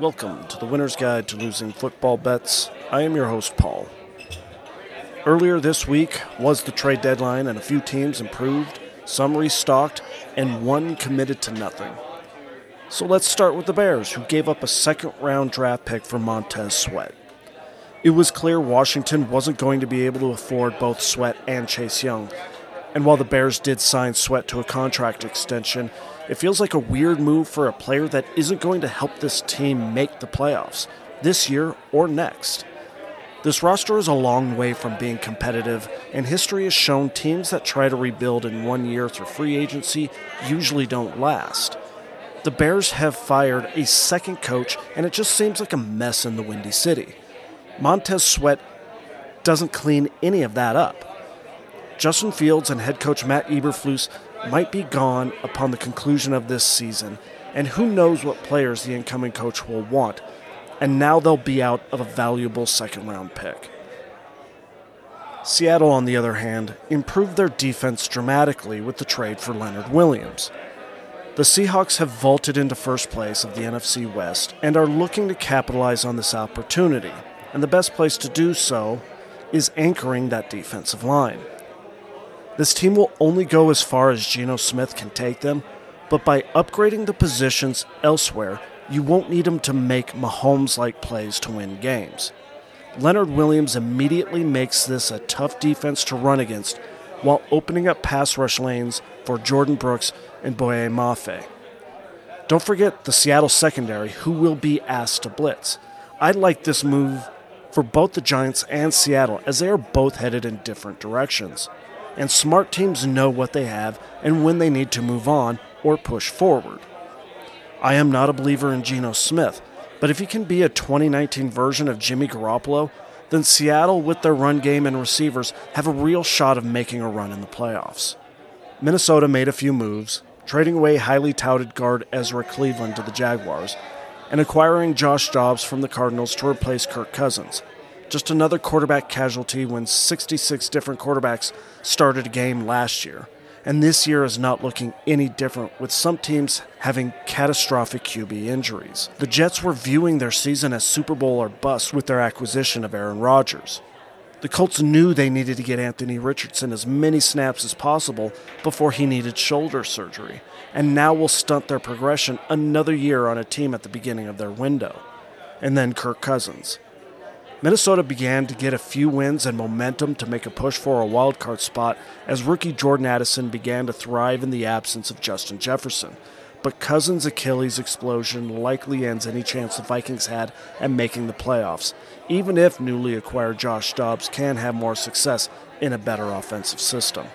Welcome to the Winner's Guide to Losing Football Bets. I am your host, Paul. Earlier this week was the trade deadline, and a few teams improved, some restocked, and one committed to nothing. So let's start with the Bears, who gave up a second round draft pick for Montez Sweat. It was clear Washington wasn't going to be able to afford both Sweat and Chase Young. And while the Bears did sign Sweat to a contract extension, it feels like a weird move for a player that isn't going to help this team make the playoffs this year or next. This roster is a long way from being competitive, and history has shown teams that try to rebuild in one year through free agency usually don't last. The Bears have fired a second coach, and it just seems like a mess in the Windy City. Montez Sweat doesn't clean any of that up. Justin Fields and head coach Matt Eberflus might be gone upon the conclusion of this season, and who knows what players the incoming coach will want. And now they'll be out of a valuable second round pick. Seattle, on the other hand, improved their defense dramatically with the trade for Leonard Williams. The Seahawks have vaulted into first place of the NFC West and are looking to capitalize on this opportunity, and the best place to do so is anchoring that defensive line. This team will only go as far as Geno Smith can take them, but by upgrading the positions elsewhere, you won't need him to make Mahomes like plays to win games. Leonard Williams immediately makes this a tough defense to run against while opening up pass rush lanes for Jordyn Brooks and Boye Mafe. Don't forget the Seattle secondary, who will be asked to blitz. I like this move for both the Giants and Seattle as they are both headed in different directions and smart teams know what they have and when they need to move on or push forward. I am not a believer in Geno Smith, but if he can be a 2019 version of Jimmy Garoppolo, then Seattle, with their run game and receivers, have a real shot of making a run in the playoffs. Minnesota made a few moves, trading away highly touted guard Ezra Cleveland to the Jaguars, and acquiring Josh Dobbs from the Cardinals to replace Kirk Cousins, just another quarterback casualty when 66 different quarterbacks started a game last year. And this year is not looking any different, with some teams having catastrophic QB injuries. The Jets were viewing their season as Super Bowl or bust with their acquisition of Aaron Rodgers. The Colts knew they needed to get Anthony Richardson as many snaps as possible before he needed shoulder surgery, and now will stunt their progression another year on a team at the beginning of their window. And then Kirk Cousins. Minnesota began to get a few wins and momentum to make a push for a wildcard spot as rookie Jordan Addison began to thrive in the absence of Justin Jefferson. But Cousins' Achilles explosion likely ends any chance the Vikings had at making the playoffs, even if newly acquired Josh Dobbs can have more success in a better offensive system.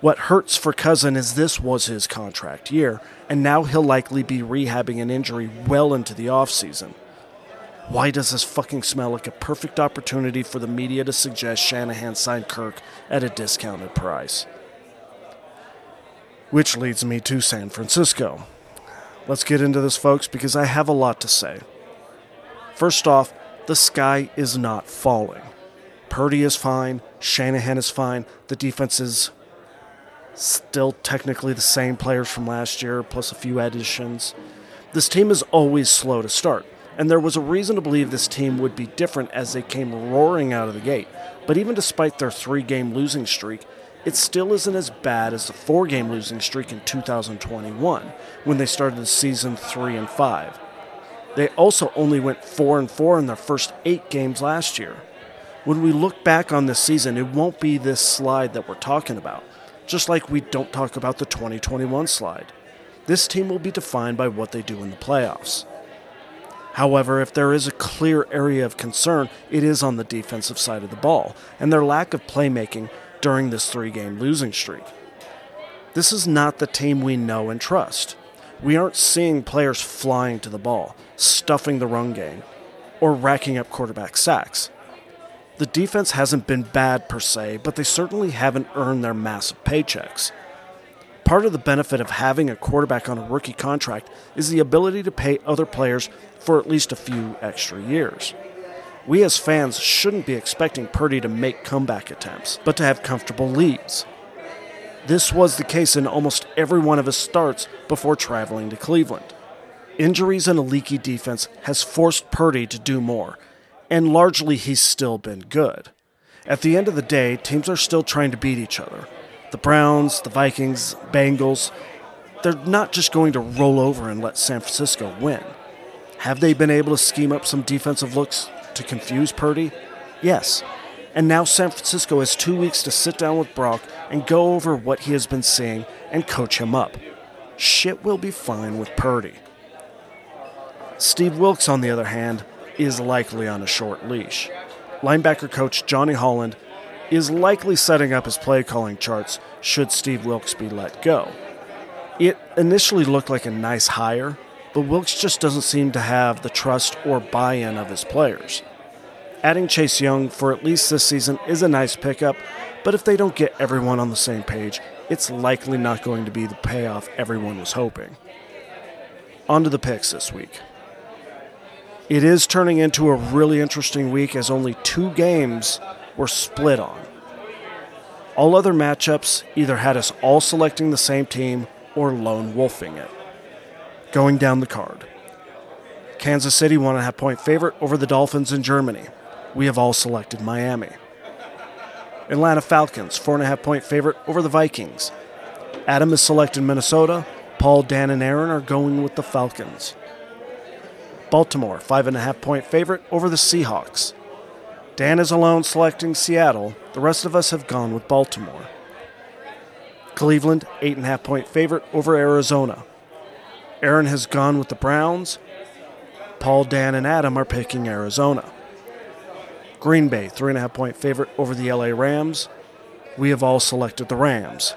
What hurts for Cousin is this was his contract year, and now he'll likely be rehabbing an injury well into the offseason. Why does this fucking smell like a perfect opportunity for the media to suggest Shanahan signed Kirk at a discounted price? Which leads me to San Francisco. Let's get into this, folks, because I have a lot to say. First off, the sky is not falling. Purdy is fine, Shanahan is fine, the defense is still technically the same players from last year, plus a few additions. This team is always slow to start and there was a reason to believe this team would be different as they came roaring out of the gate. But even despite their three game losing streak, it still isn't as bad as the four game losing streak in 2021 when they started the season 3 and 5. They also only went 4 and 4 in their first 8 games last year. When we look back on this season, it won't be this slide that we're talking about, just like we don't talk about the 2021 slide. This team will be defined by what they do in the playoffs. However, if there is a clear area of concern, it is on the defensive side of the ball and their lack of playmaking during this three game losing streak. This is not the team we know and trust. We aren't seeing players flying to the ball, stuffing the run game, or racking up quarterback sacks. The defense hasn't been bad per se, but they certainly haven't earned their massive paychecks. Part of the benefit of having a quarterback on a rookie contract is the ability to pay other players for at least a few extra years. We as fans shouldn't be expecting Purdy to make comeback attempts, but to have comfortable leads. This was the case in almost every one of his starts before traveling to Cleveland. Injuries and a leaky defense has forced Purdy to do more, and largely he's still been good. At the end of the day, teams are still trying to beat each other. The Browns, the Vikings, Bengals, they're not just going to roll over and let San Francisco win. Have they been able to scheme up some defensive looks to confuse Purdy? Yes. And now San Francisco has two weeks to sit down with Brock and go over what he has been seeing and coach him up. Shit will be fine with Purdy. Steve Wilks, on the other hand, is likely on a short leash. Linebacker coach Johnny Holland is likely setting up his play calling charts should Steve Wilks be let go. It initially looked like a nice hire, but Wilks just doesn't seem to have the trust or buy in of his players. Adding Chase Young for at least this season is a nice pickup, but if they don't get everyone on the same page, it's likely not going to be the payoff everyone was hoping. On to the picks this week. It is turning into a really interesting week as only two games were split on. All other matchups either had us all selecting the same team or lone wolfing it. Going down the card Kansas City, one and a half point favorite over the Dolphins in Germany. We have all selected Miami. Atlanta Falcons, four and a half point favorite over the Vikings. Adam has selected Minnesota. Paul, Dan, and Aaron are going with the Falcons. Baltimore, five and a half point favorite over the Seahawks. Dan is alone selecting Seattle. The rest of us have gone with Baltimore. Cleveland, eight and a half point favorite over Arizona. Aaron has gone with the Browns. Paul, Dan, and Adam are picking Arizona. Green Bay, three and a half point favorite over the LA Rams. We have all selected the Rams.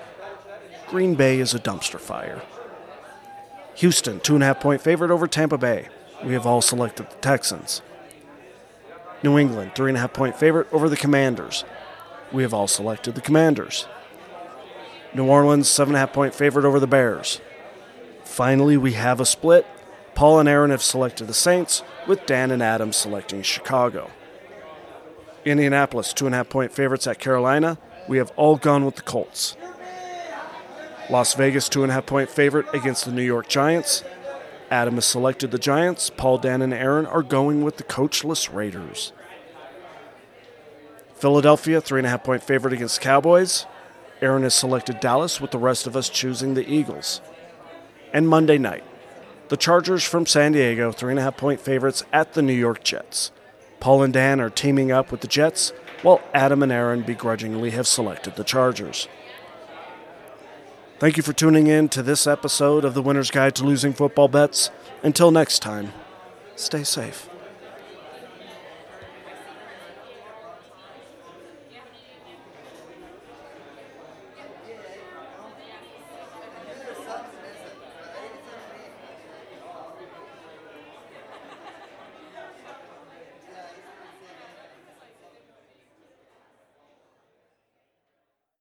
Green Bay is a dumpster fire. Houston, two and a half point favorite over Tampa Bay. We have all selected the Texans. New England, three and a half point favorite over the Commanders. We have all selected the Commanders. New Orleans, seven and a half point favorite over the Bears. Finally, we have a split. Paul and Aaron have selected the Saints, with Dan and Adam selecting Chicago. Indianapolis, two and a half point favorites at Carolina. We have all gone with the Colts. Las Vegas, two and a half point favorite against the New York Giants. Adam has selected the Giants. Paul, Dan, and Aaron are going with the coachless Raiders. Philadelphia, three and a half point favorite against Cowboys. Aaron has selected Dallas, with the rest of us choosing the Eagles. And Monday night, the Chargers from San Diego, three and a half point favorites at the New York Jets. Paul and Dan are teaming up with the Jets, while Adam and Aaron begrudgingly have selected the Chargers. Thank you for tuning in to this episode of the Winner's Guide to Losing Football Bets. Until next time, stay safe.